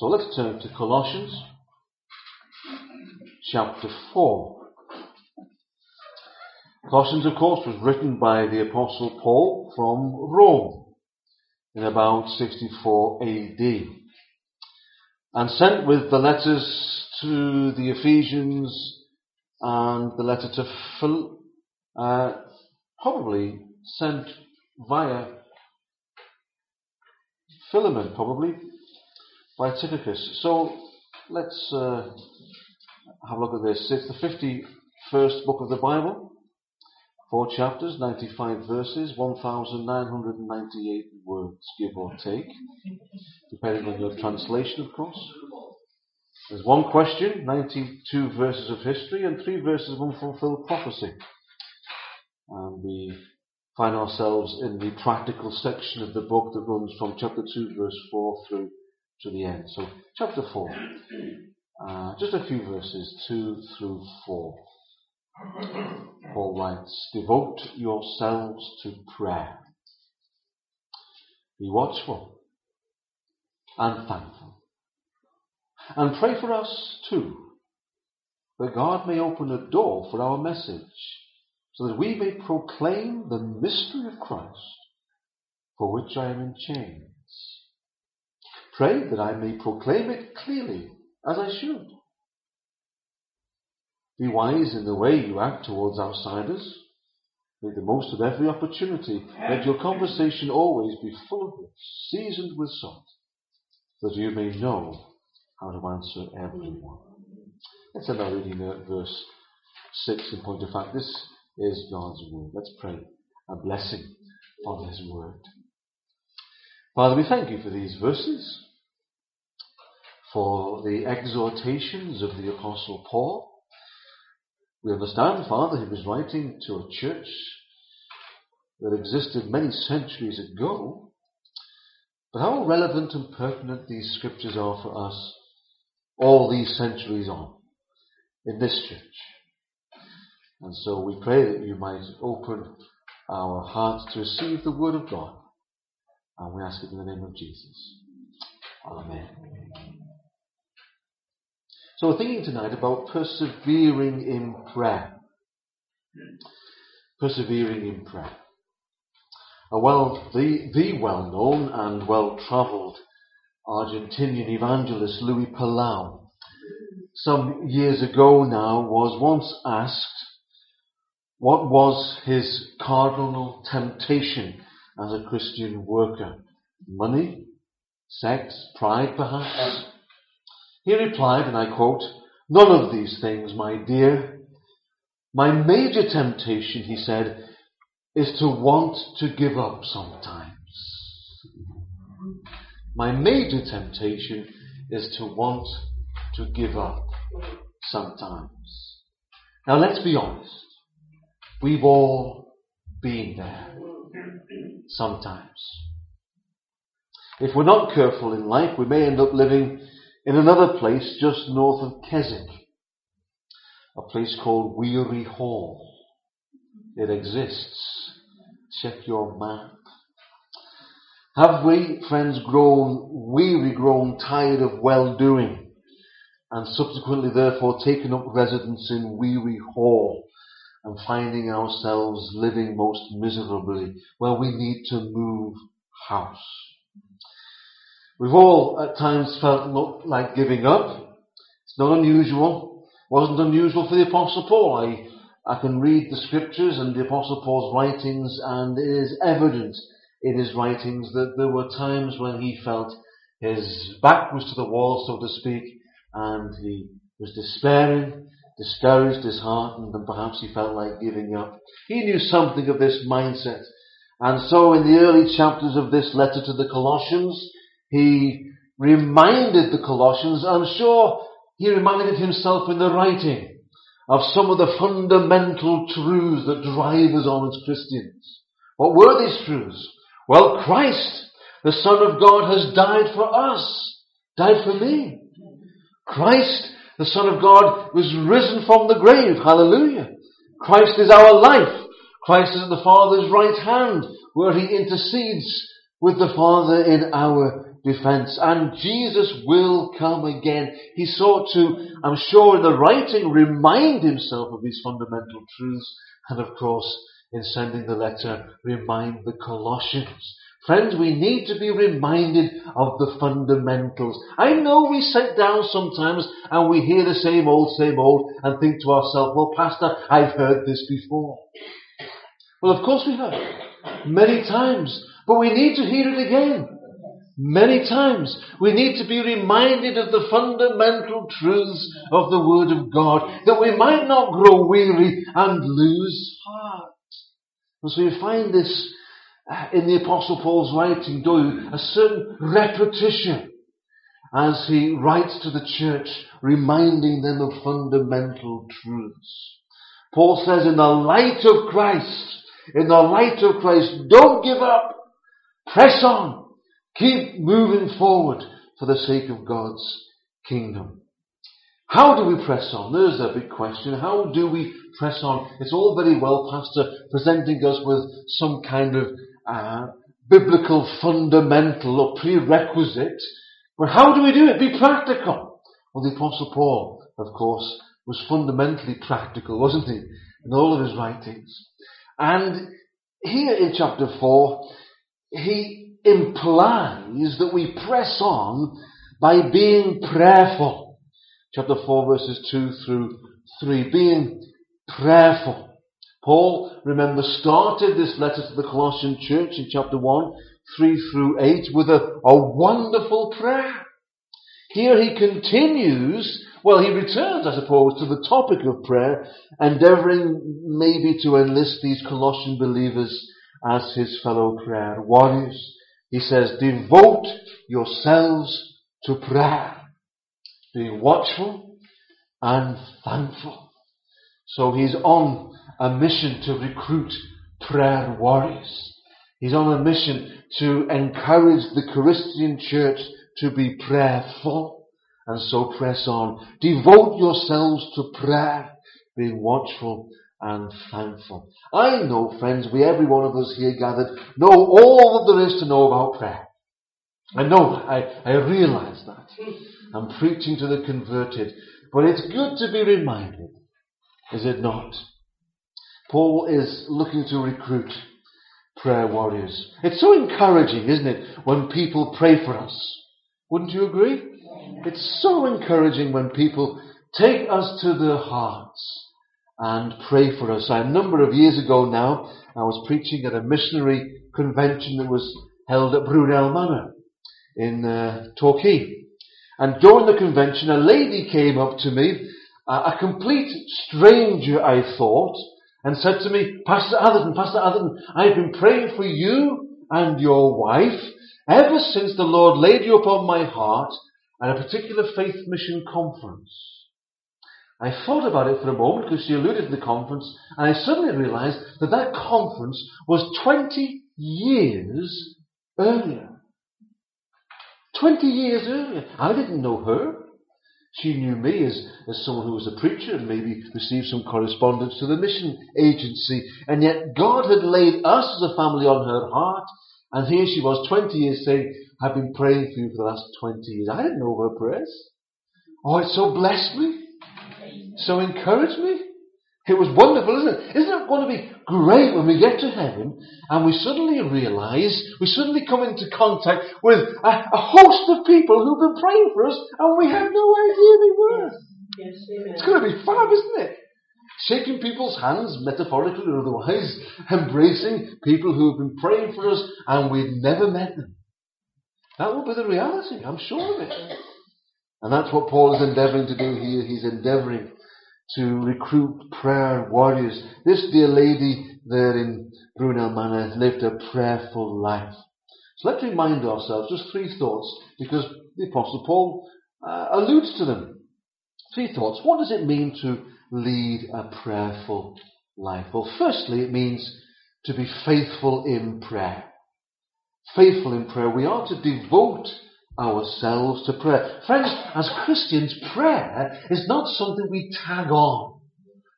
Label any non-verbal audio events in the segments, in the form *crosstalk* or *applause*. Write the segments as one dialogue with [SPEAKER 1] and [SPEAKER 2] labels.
[SPEAKER 1] So let's turn to Colossians chapter 4. Colossians, of course, was written by the Apostle Paul from Rome in about 64 AD and sent with the letters to the Ephesians and the letter to Phil, uh, probably sent via Philemon, probably by Tychicus. So let's uh, have a look at this. It's the 51st book of the Bible, four chapters, 95 verses, 1,998 words, give or take, depending on your translation, of course. There's one question, 92 verses of history, and three verses of unfulfilled prophecy. And we find ourselves in the practical section of the book that runs from chapter 2, verse 4 through to the end. So, chapter 4, uh, just a few verses, 2 through 4. Paul writes, Devote yourselves to prayer. Be watchful and thankful. And pray for us too, that God may open a door for our message, so that we may proclaim the mystery of Christ, for which I am in chains. Pray that I may proclaim it clearly, as I should. Be wise in the way you act towards outsiders. Make the most of every opportunity. Let your conversation always be full of this, seasoned with salt, that you may know how to answer everyone. Let's end our reading at verse 6 in point of fact. This is God's word. Let's pray a blessing on His word. Father, we thank you for these verses, for the exhortations of the Apostle Paul. We understand, Father, he was writing to a church that existed many centuries ago, but how relevant and pertinent these scriptures are for us all these centuries on in this church. And so we pray that you might open our hearts to receive the word of God. And we ask it in the name of Jesus. Amen. So we're thinking tonight about persevering in prayer. Persevering in prayer. A well, the, the well-known and well-travelled Argentinian evangelist Luis Palau, some years ago now, was once asked what was his cardinal temptation as a Christian worker. Money? Sex? Pride perhaps? He replied, and I quote, None of these things, my dear. My major temptation, he said, is to want to give up sometimes. My major temptation is to want to give up sometimes. Now let's be honest. We've all been there sometimes. If we're not careful in life, we may end up living in another place just north of Keswick, a place called Weary Hall. It exists. Check your map. Have we, friends, grown weary, grown tired of well doing, and subsequently therefore taken up residence in Weary Hall and finding ourselves living most miserably? Well, we need to move house. We've all at times felt like giving up. It's not unusual. It wasn't unusual for the Apostle Paul. I, I can read the scriptures and the Apostle Paul's writings and it is evident in his writings that there were times when he felt his back was to the wall, so to speak, and he was despairing, discouraged, disheartened, and perhaps he felt like giving up. He knew something of this mindset. And so in the early chapters of this letter to the Colossians, he reminded the Colossians, I'm sure he reminded himself in the writing of some of the fundamental truths that drive us on as Christians. What were these truths? Well, Christ, the Son of God, has died for us, died for me. Christ, the Son of God, was risen from the grave. Hallelujah. Christ is our life. Christ is at the Father's right hand, where he intercedes with the Father in our defense. And Jesus will come again. He sought to, I'm sure in the writing, remind himself of these fundamental truths. And of course, in sending the letter, remind the Colossians. Friends, we need to be reminded of the fundamentals. I know we sit down sometimes and we hear the same old, same old and think to ourselves, well, Pastor, I've heard this before. Well, of course we have. Many times. But we need to hear it again. Many times. We need to be reminded of the fundamental truths of the Word of God that we might not grow weary and lose heart. And so you find this uh, in the Apostle Paul's writing, do a certain repetition as he writes to the church, reminding them of fundamental truths. Paul says, in the light of Christ, in the light of Christ. Don't give up. Press on. Keep moving forward for the sake of God's kingdom. How do we press on? There's a big question. How do we press on? It's all very well, Pastor, presenting us with some kind of uh, biblical fundamental or prerequisite. But how do we do it? Be practical. Well, the Apostle Paul, of course, was fundamentally practical, wasn't he? In all of his writings. And here in chapter 4, he implies that we press on by being prayerful. Chapter 4 verses 2 through 3. Being prayerful. Paul, remember, started this letter to the Colossian church in chapter 1, 3 through 8 with a, a wonderful prayer. Here he continues well, he returns, I suppose, to the topic of prayer, endeavouring maybe to enlist these Colossian believers as his fellow prayer warriors. He says, devote yourselves to prayer, Be watchful and thankful. So he's on a mission to recruit prayer warriors. He's on a mission to encourage the Christian church to be prayerful and so press on. Devote yourselves to prayer, being watchful and thankful. I know, friends, we, every one of us here gathered, know all that there is to know about prayer. I know, I, I realize that. I'm preaching to the converted. But it's good to be reminded, is it not? Paul is looking to recruit prayer warriors. It's so encouraging, isn't it, when people pray for us? Wouldn't you agree? It's so encouraging when people take us to their hearts and pray for us. A number of years ago now, I was preaching at a missionary convention that was held at Brunel Manor in uh, Torquay. And during the convention, a lady came up to me, a complete stranger, I thought, and said to me, Pastor Atherton, Pastor Atherton, I've been praying for you and your wife ever since the Lord laid you upon my heart at a particular faith mission conference. I thought about it for a moment because she alluded to the conference, and I suddenly realized that that conference was 20 years earlier. 20 years earlier. I didn't know her. She knew me as, as someone who was a preacher and maybe received some correspondence to the mission agency. And yet God had laid us as a family on her heart. And here she was 20 years saying, I've been praying for you for the last 20 years. I didn't know her prayers. Oh, it so blessed me. So encourage me. It was wonderful, isn't it? Isn't it going to be great when we get to heaven and we suddenly realize, we suddenly come into contact with a, a host of people who've been praying for us and we have no idea they were. Yes. Yes, it's going to be fab, isn't it? Shaking people's hands, metaphorically or otherwise, *laughs* embracing people who have been praying for us and we've never met them. That will be the reality, I'm sure of it. And that's what Paul is endeavoring to do here. He's endeavoring to recruit prayer warriors. This dear lady there in Brunel Manor lived a prayerful life. So let's remind ourselves just three thoughts because the Apostle Paul uh, alludes to them. Three thoughts. What does it mean to lead a prayerful life? Well, firstly, it means to be faithful in prayer faithful in prayer. We are to devote ourselves to prayer. Friends, as Christians, prayer is not something we tag on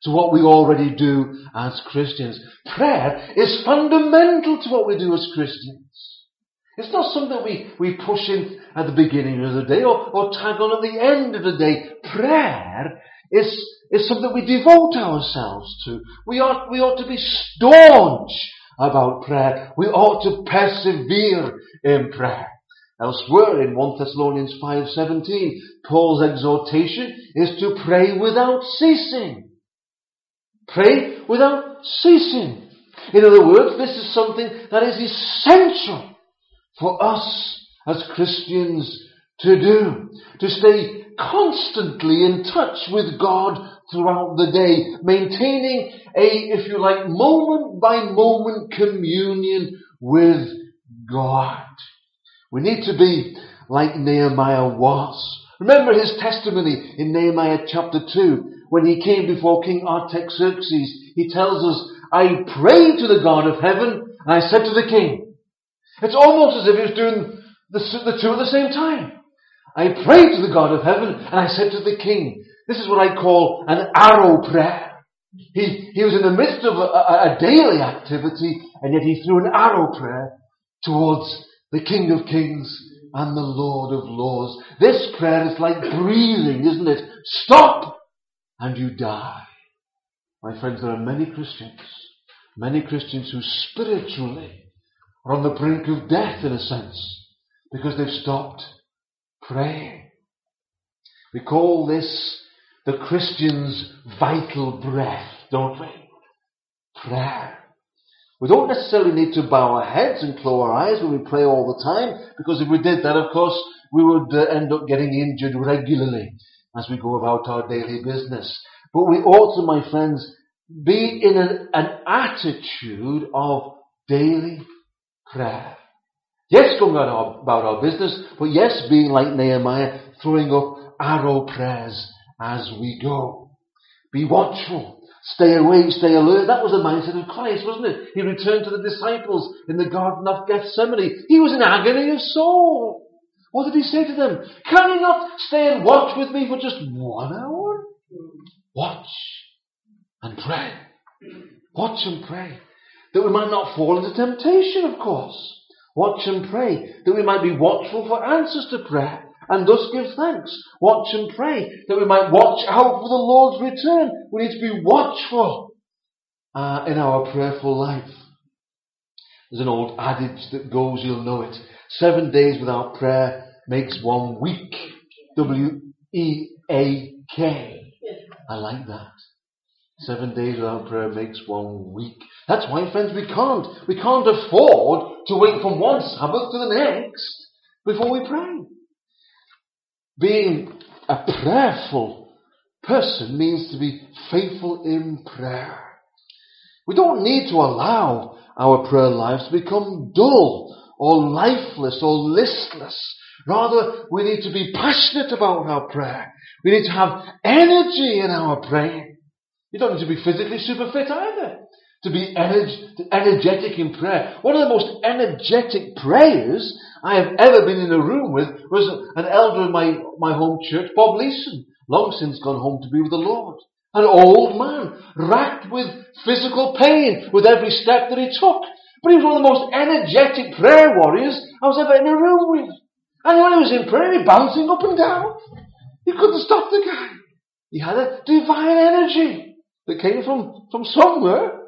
[SPEAKER 1] to what we already do as Christians. Prayer is fundamental to what we do as Christians. It's not something we, we push in at the beginning of the day or, or tag on at the end of the day. Prayer is, is something we devote ourselves to. We ought, we ought to be staunch about prayer. We ought to persevere in prayer. Elsewhere in 1 Thessalonians 5:17, Paul's exhortation is to pray without ceasing. Pray without ceasing. In other words, this is something that is essential for us as Christians to do. To stay constantly in touch with God throughout the day, maintaining a, if you like, moment by moment communion with God. We need to be like Nehemiah was. Remember his testimony in Nehemiah chapter 2 when he came before King Artaxerxes. He tells us, I prayed to the God of heaven and I said to the king, it's almost as if he was doing the, the two at the same time. I prayed to the God of heaven and I said to the king, this is what I call an arrow prayer. He, he was in the midst of a, a, a daily activity and yet he threw an arrow prayer towards the King of Kings and the Lord of Lords. This prayer is like breathing, isn't it? Stop and you die. My friends, there are many Christians, many Christians who spiritually are on the brink of death in a sense because they've stopped praying. We call this the Christian's vital breath, don't we? Prayer. We don't necessarily need to bow our heads and close our eyes when we pray all the time, because if we did that, of course, we would uh, end up getting injured regularly as we go about our daily business. But we ought to, my friends, be in an, an attitude of daily prayer. Yes, going about our, about our business, but yes, being like Nehemiah, throwing up arrow prayers as we go. Be watchful. Stay awake, stay alert. That was the mindset of Christ, wasn't it? He returned to the disciples in the Garden of Gethsemane. He was in agony of soul. What did he say to them? Can you not stay and watch with me for just one hour? Watch and pray. Watch and pray that we might not fall into temptation, of course. Watch and pray, that we might be watchful for answers to prayer, and thus give thanks. Watch and pray, that we might watch out for the Lord's return. We need to be watchful uh, in our prayerful life. There's an old adage that goes, you'll know it. Seven days without prayer makes one week. W E A K. I like that. Seven days without prayer makes one week. That's why, friends, we can't, we can't afford to wait from one Sabbath to the next before we pray. Being a prayerful person means to be faithful in prayer. We don't need to allow our prayer lives to become dull or lifeless or listless. Rather, we need to be passionate about our prayer. We need to have energy in our praying. You don't need to be physically super fit either to be energetic in prayer. One of the most energetic prayers I have ever been in a room with was an elder in my, my home church, Bob Leeson, long since gone home to be with the Lord. An old man, racked with physical pain with every step that he took. But he was one of the most energetic prayer warriors I was ever in a room with. And when he was in prayer, he was bouncing up and down. You couldn't stop the guy. He had a divine energy that came from, from somewhere.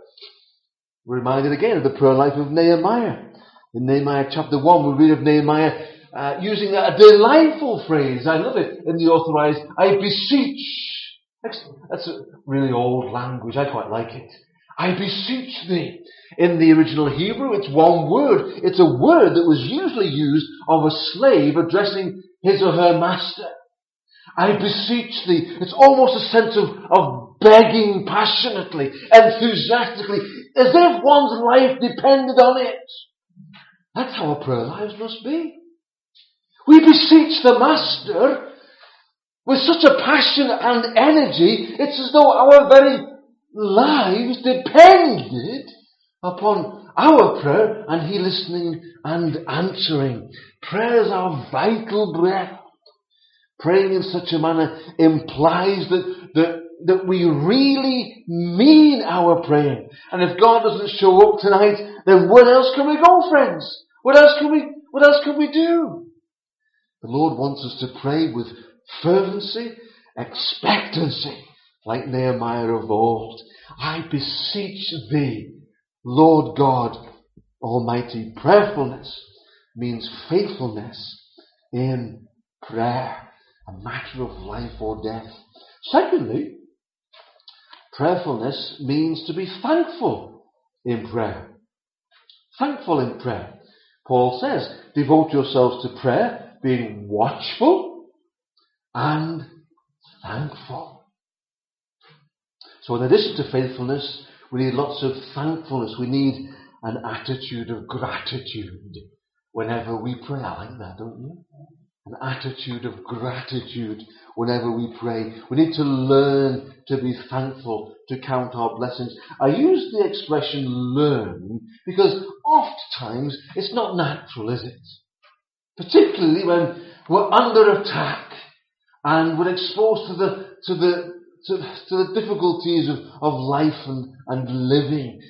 [SPEAKER 1] Reminded again of the prayer life of Nehemiah. In Nehemiah chapter 1, we read of Nehemiah uh, using a delightful phrase. I love it in the authorized, I beseech. That's a really old language. I quite like it. I beseech thee. In the original Hebrew, it's one word. It's a word that was usually used of a slave addressing his or her master. I beseech thee. It's almost a sense of, of begging passionately, enthusiastically, as if one's life depended on it. That's how our prayer lives must be. We beseech the Master with such a passion and energy, it's as though our very lives depended upon our prayer and He listening and answering. Prayer is our vital breath. Praying in such a manner implies that, that that we really mean our praying. And if God doesn't show up tonight, then where else can we go, friends? What else can we, What else can we do? The Lord wants us to pray with fervency, expectancy, like Nehemiah of old. I beseech thee, Lord God Almighty. Prayerfulness means faithfulness in prayer, a matter of life or death. Secondly, prayerfulness means to be thankful in prayer. Thankful in prayer. Paul says, devote yourselves to prayer, being watchful and thankful. So in addition to faithfulness, we need lots of thankfulness. We need an attitude of gratitude whenever we pray. I like that, don't you? An attitude of gratitude whenever we pray. We need to learn to be thankful, to count our blessings. I use the expression learn because oft times it's not natural, is it? Particularly when we're under attack and we're exposed to the, to the, to, to the difficulties of, of life and, and living.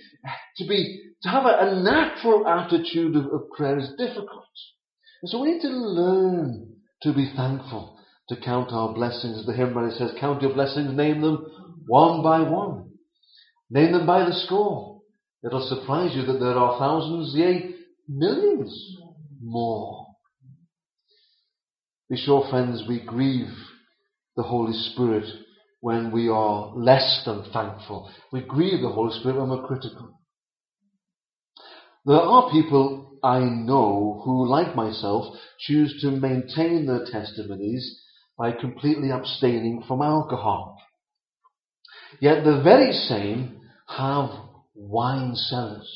[SPEAKER 1] To be, to have a, a natural attitude of, of prayer is difficult. And so we need to learn to be thankful, to count our blessings. The hymn writer says, count your blessings, name them one by one. Name them by the score. It'll surprise you that there are thousands, yea, millions more. Be sure, friends, we grieve the Holy Spirit when we are less than thankful. We grieve the Holy Spirit when we're critical. There are people I know who, like myself, choose to maintain their testimonies by completely abstaining from alcohol. Yet the very same have wine cellars.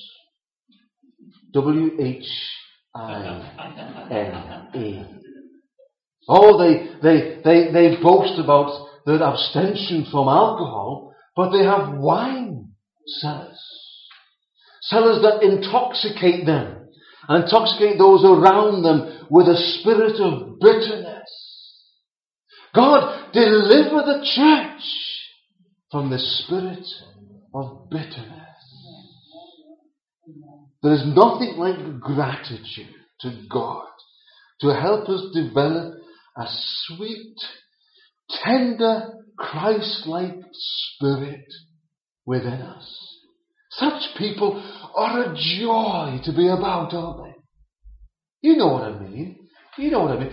[SPEAKER 1] W H I N E. Oh, they, they, they, they boast about their abstention from alcohol, but they have wine cellars. Cellars that intoxicate them and intoxicate those around them with a spirit of bitterness. God, deliver the church from the spirit of bitterness. There is nothing like gratitude to God to help us develop a sweet, tender, Christ-like spirit within us. Such people are a joy to be about, aren't they? You know what I mean. You know what I mean.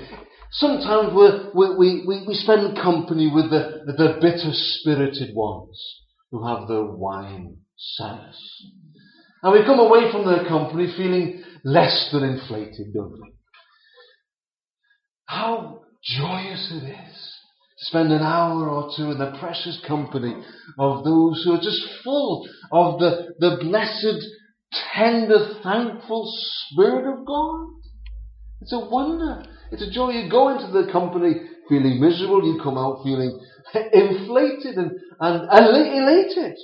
[SPEAKER 1] Sometimes we we, we, we spend company with the, the bitter spirited ones who have the wine cellars. And we come away from their company feeling less than inflated, don't we? How joyous it is to spend an hour or two in the precious company of those who are just full of the, the blessed, tender, thankful Spirit of God. It's a wonder. It's a joy. You go into the company feeling miserable, you come out feeling *laughs* inflated and, and, and elated.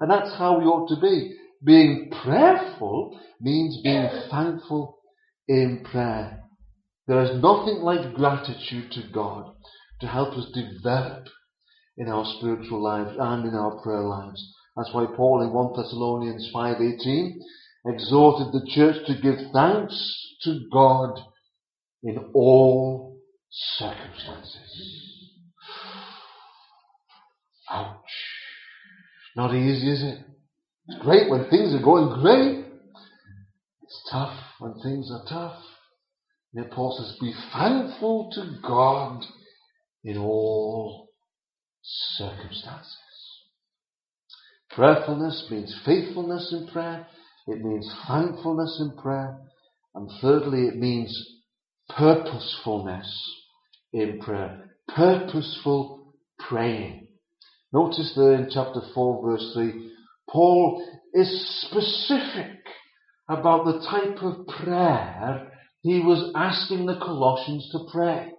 [SPEAKER 1] And that's how we ought to be. Being prayerful means being thankful in prayer. There is nothing like gratitude to God to help us develop in our spiritual lives and in our prayer lives. That's why Paul in 1 Thessalonians 5.18 exhorted the church to give thanks to God in all circumstances. Ouch. Not easy, is it? It's great when things are going great. It's tough when things are tough. Yet Paul says, be thankful to God in all circumstances. Prayerfulness means faithfulness in prayer. It means thankfulness in prayer. And thirdly, it means purposefulness in prayer. Purposeful praying. Notice there in chapter 4 verse 3, Paul is specific about the type of prayer he was asking the Colossians to pray.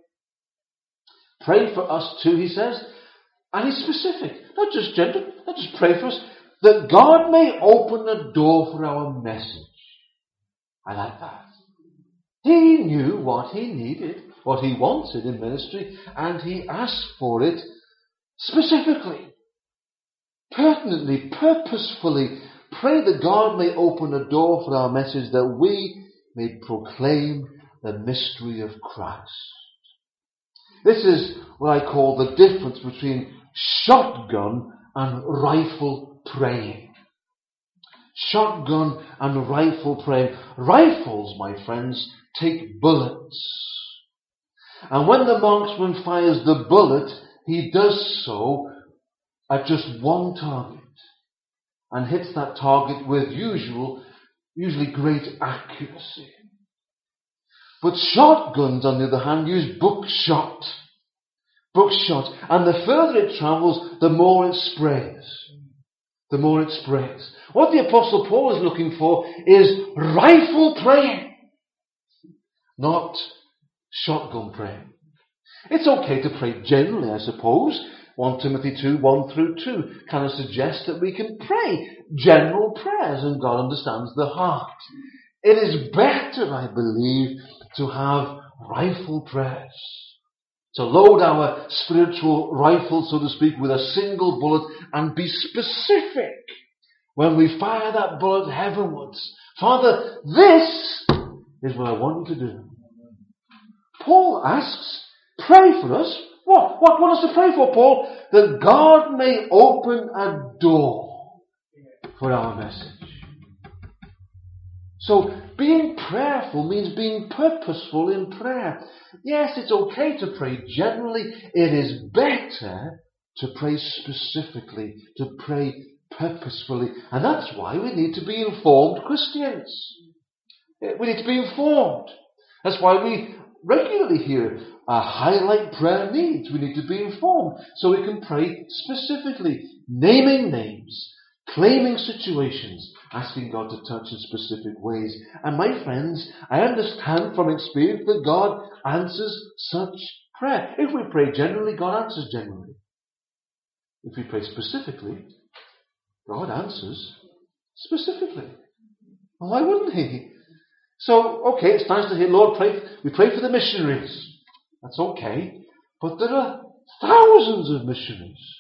[SPEAKER 1] Pray for us too, he says. And he's specific. Not just gentle, not just pray for us. That God may open the door for our message. I like that. He knew what he needed, what he wanted in ministry, and he asked for it specifically, pertinently, purposefully. Pray that God may open a door for our message that we may proclaim the mystery of Christ. This is what I call the difference between shotgun and rifle praying. Shotgun and rifle praying. Rifles, my friends, take bullets. And when the marksman fires the bullet, he does so at just one target and hits that target with usual, usually great accuracy. But shotguns, on the other hand, use buckshot. Buckshot. And the further it travels, the more it sprays. The more it sprays. What the Apostle Paul is looking for is rifle praying. Not shotgun praying. It's okay to pray generally, I suppose. 1 Timothy 2, 1 through 2 kind of suggests that we can pray general prayers and God understands the heart. It is better, I believe, to have rifle prayers. To load our spiritual rifle, so to speak, with a single bullet and be specific when we fire that bullet heavenwards. Father, this is what I want you to do. Paul asks, pray for us. What? What us to pray for, Paul? That God may open a door for our message. So, being prayerful means being purposeful in prayer. Yes, it's okay to pray generally. It is better to pray specifically, to pray purposefully. And that's why we need to be informed Christians. We need to be informed. That's why we regularly hear uh, highlight prayer needs. We need to be informed so we can pray specifically, naming names, claiming situations, asking God to touch in specific ways. And my friends, I understand from experience that God answers such prayer. If we pray generally, God answers generally. If we pray specifically, God answers specifically. why wouldn't He? So, okay, it's nice to hear, Lord, pray, we pray for the missionaries. That's okay. But there are thousands of missionaries.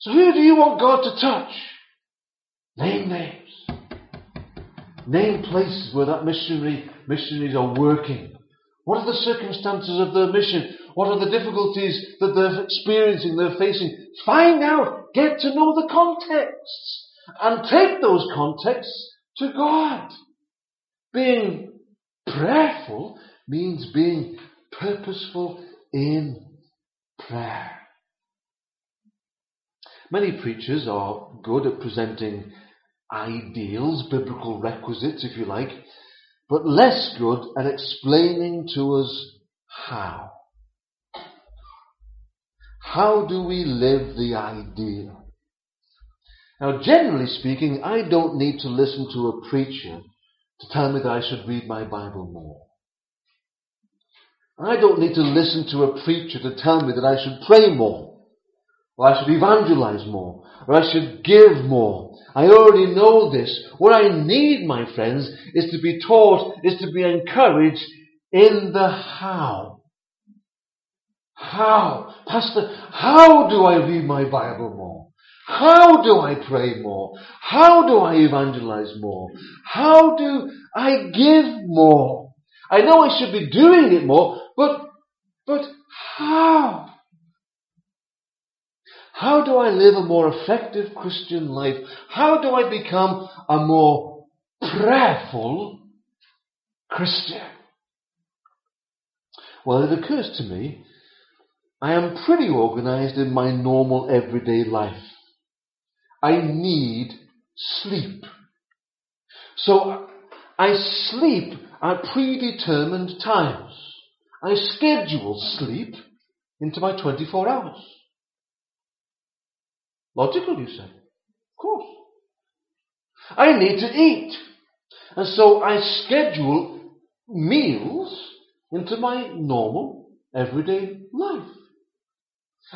[SPEAKER 1] So who do you want God to touch? Name names. Name places where that missionary, missionaries are working. What are the circumstances of their mission? What are the difficulties that they're experiencing, they're facing? Find out. Get to know the contexts. And take those contexts to God. Being prayerful means being purposeful in prayer. Many preachers are good at presenting ideals, biblical requisites, if you like, but less good at explaining to us how. How do we live the ideal? Now, generally speaking, I don't need to listen to a preacher to tell me that I should read my Bible more. I don't need to listen to a preacher to tell me that I should pray more, or I should evangelize more, or I should give more. I already know this. What I need, my friends, is to be taught, is to be encouraged in the how. How? Pastor, how do I read my Bible more? How do I pray more? How do I evangelize more? How do I give more? I know I should be doing it more, but, but how? How do I live a more effective Christian life? How do I become a more prayerful Christian? Well, it occurs to me, I am pretty organized in my normal everyday life. I need sleep. So I sleep at predetermined times. I schedule sleep into my 24 hours. Logical, you say? Of course. I need to eat. And so I schedule meals into my normal, everyday life.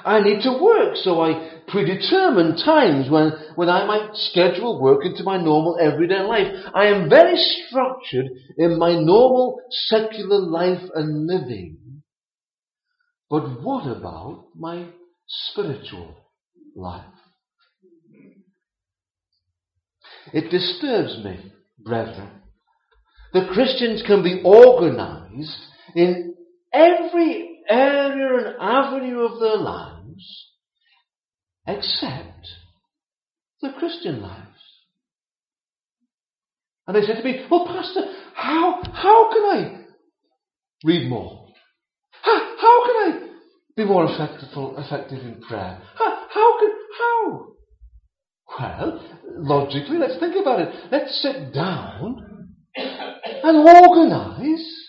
[SPEAKER 1] I need to work, so I predetermine times when, when I might schedule work into my normal everyday life. I am very structured in my normal secular life and living. But what about my spiritual life? It disturbs me, brethren, that Christians can be organized in every area and avenue of their lives except the Christian lives. And they said to me, well, Pastor, how, how can I read more? How, how can I be more effective, effective in prayer? How, how can, how? Well, logically, let's think about it. Let's sit down and organize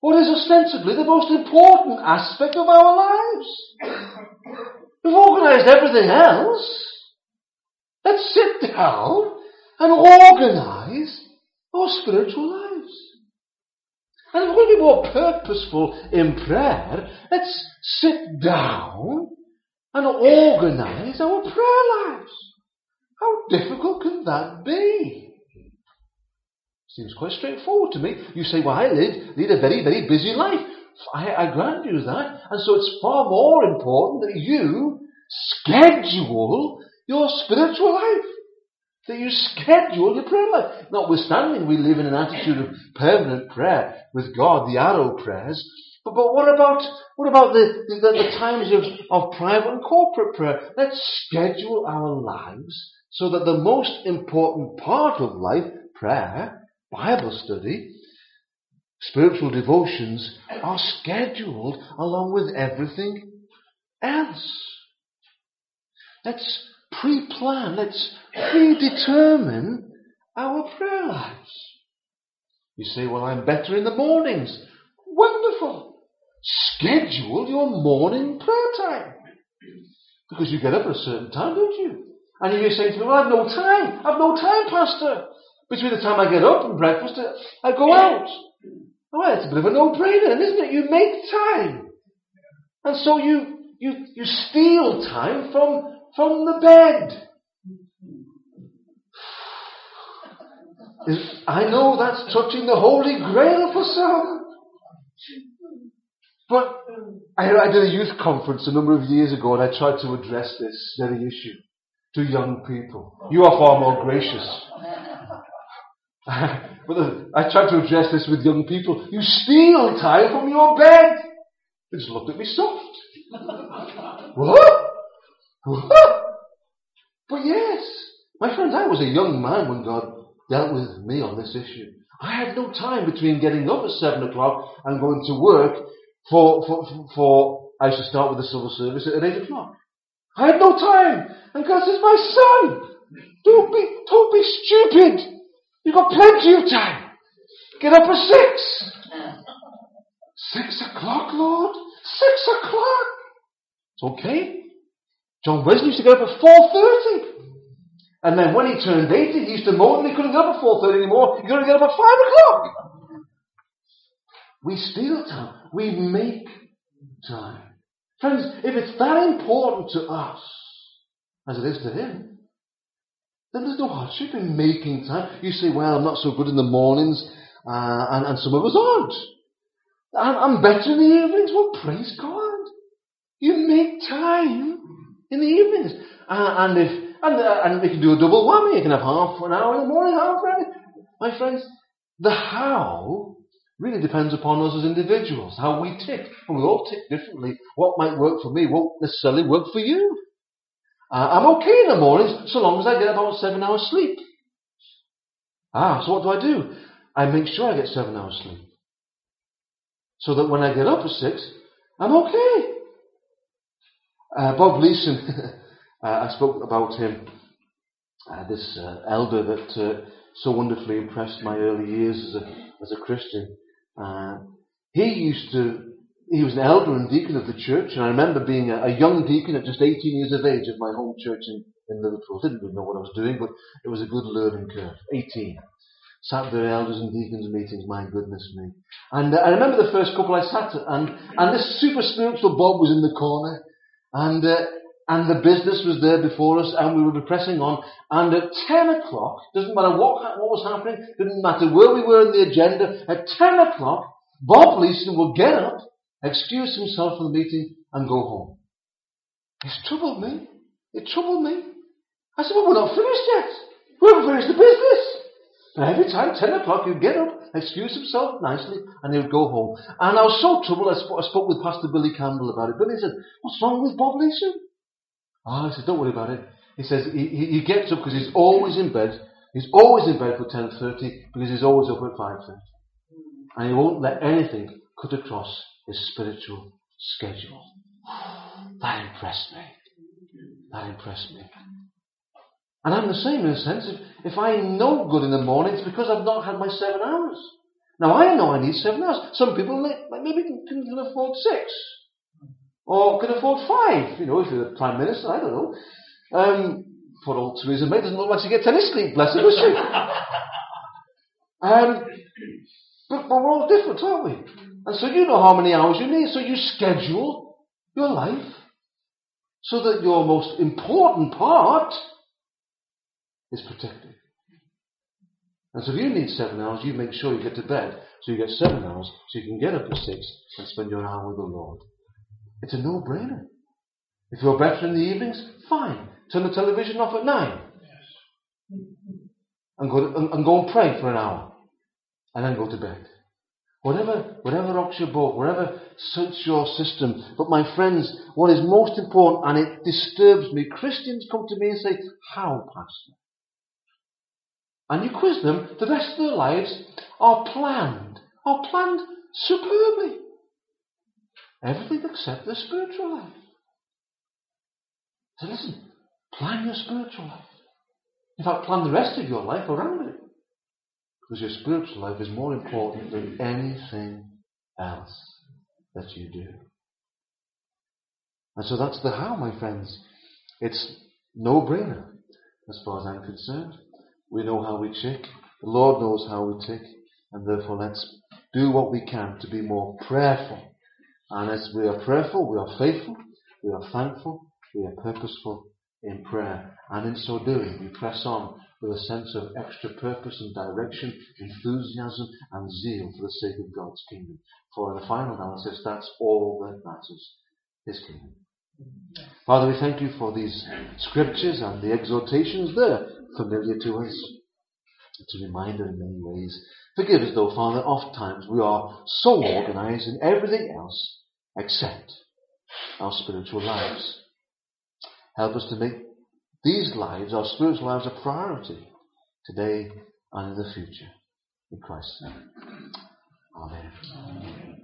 [SPEAKER 1] what is ostensibly the most important aspect of our lives. We've organized everything else. Let's sit down and organize our spiritual lives. And if we're going to be more purposeful in prayer, let's sit down and organize our prayer lives. How difficult can that be? Seems quite straightforward to me. You say, well, I lead, lead a very, very busy life. I, I grant you that. And so it's far more important that you schedule your spiritual life. That you schedule your prayer life. Notwithstanding we live in an attitude of permanent prayer with God, the arrow prayers. But, but what about, what about the, the, the times of, of private and corporate prayer? Let's schedule our lives so that the most important part of life, prayer, Bible study, spiritual devotions are scheduled along with everything else. Let's pre-plan, let's predetermine our prayer lives. You say, well, I'm better in the mornings. Wonderful. Schedule your morning prayer time. Because you get up at a certain time, don't you? And you're saying to me, well, I've no time. I've no time, Pastor. Between the time I get up and breakfast, I go out. Oh, well, it's a bit of a no-brainer, isn't it? You make time. And so you, you, you steal time from, from the bed. I know that's touching the Holy Grail for some. But I, I did a youth conference a number of years ago and I tried to address this very issue to young people. You are far more gracious. *laughs* but uh, I tried to address this with young people. You steal time from your bed. They just looked at me soft. *laughs* what? What? But yes, my friends, I was a young man when God dealt with me on this issue. I had no time between getting up at seven o'clock and going to work for, for, for, I used to start with the civil service at eight o'clock. I had no time. And God says, my son, don't be, don't be stupid. You've got plenty of time. Get up at six. Six o'clock, Lord? Six o'clock. It's okay. John Wesley used to get up at 4.30. And then when he turned 80, he used to moan and he couldn't get up at 4.30 anymore. He couldn't get up at 5 o'clock. We steal time. We make time. Friends, if it's that important to us, as it is to him, then there's no hardship in making time. You say, well, I'm not so good in the mornings, uh, and, and some of us aren't. I'm, I'm better in the evenings. Well, praise God. You make time in the evenings. Uh, and if, and, uh, and we can do a double whammy. You can have half an hour in the morning, half an hour. My friends, the how really depends upon us as individuals, how we tick. And we all tick differently. What might work for me won't necessarily work for you. Uh, I'm okay in the mornings so long as I get about seven hours sleep. Ah, so what do I do? I make sure I get seven hours sleep. So that when I get up at six, I'm okay. Uh, Bob Leeson, *laughs* uh, I spoke about him, uh, this uh, elder that uh, so wonderfully impressed my early years as a, as a Christian. Uh, he used to, he was an elder and deacon of the church, and I remember being a, a young deacon at just 18 years of age at my home church in, in Liverpool. Didn't really know what I was doing, but it was a good learning curve. 18. Sat there, elders and deacons meetings, my goodness me. And uh, I remember the first couple I sat at, and, and this super spiritual Bob was in the corner, and, uh, and the business was there before us, and we would be pressing on. And at 10 o'clock, doesn't matter what, what was happening, didn't matter where we were in the agenda, at 10 o'clock, Bob Leeson would get up, excuse himself from the meeting, and go home. It's troubled me. It troubled me. I said, well, we're not finished yet. We haven't finished the business. And every time, 10 o'clock, he'd get up, excuse himself nicely, and he would go home. And I was so troubled, I, sp- I spoke with Pastor Billy Campbell about it. Billy said, What's wrong with Bob Leeson? Ah, I said, Don't worry about it. He says he, he, he gets up because he's always in bed. He's always in bed for 10.30 because he's always up at 5.30. And he won't let anything cut across his spiritual schedule. That impressed me. That impressed me. And I'm the same in a sense. If, if I know good in the morning, it's because I've not had my seven hours. Now I know I need seven hours. Some people maybe can, can afford six. Or can afford five. You know, if you're the Prime Minister, I don't know. Um, old Theresa May doesn't look like she gets any sleep, bless her, does she? *laughs* um, but, but we're all different, aren't we? And so you know how many hours you need. So you schedule your life so that your most important part is protected. And so if you need seven hours, you make sure you get to bed so you get seven hours so you can get up at six and spend your hour with the Lord. It's a no-brainer. If you're better in the evenings, fine. Turn the television off at nine. And go, to, and, and go and pray for an hour. And then go to bed. Whatever, whatever rocks your boat, whatever suits your system. But my friends, what is most important, and it disturbs me, Christians come to me and say, How, Pastor? And you quiz them, the rest of their lives are planned, are planned superbly. Everything except their spiritual life. So listen, plan your spiritual life. In fact, plan the rest of your life around it. Because your spiritual life is more important than anything else that you do. And so that's the how, my friends. It's no brainer as far as I'm concerned. We know how we tick. The Lord knows how we tick. And therefore, let's do what we can to be more prayerful. And as we are prayerful, we are faithful, we are thankful, we are purposeful in prayer. And in so doing, we press on with a sense of extra purpose and direction, enthusiasm and zeal for the sake of God's kingdom. For in the final analysis, that's all that matters. His kingdom. Father, we thank you for these scriptures and the exhortations there, familiar to us. It's a reminder in many ways. Forgive us though, Father, oft times we are so organized in everything else except our spiritual lives. Help us to make these lives, our spiritual lives, a priority today and in the future. In Christ's name. Amen.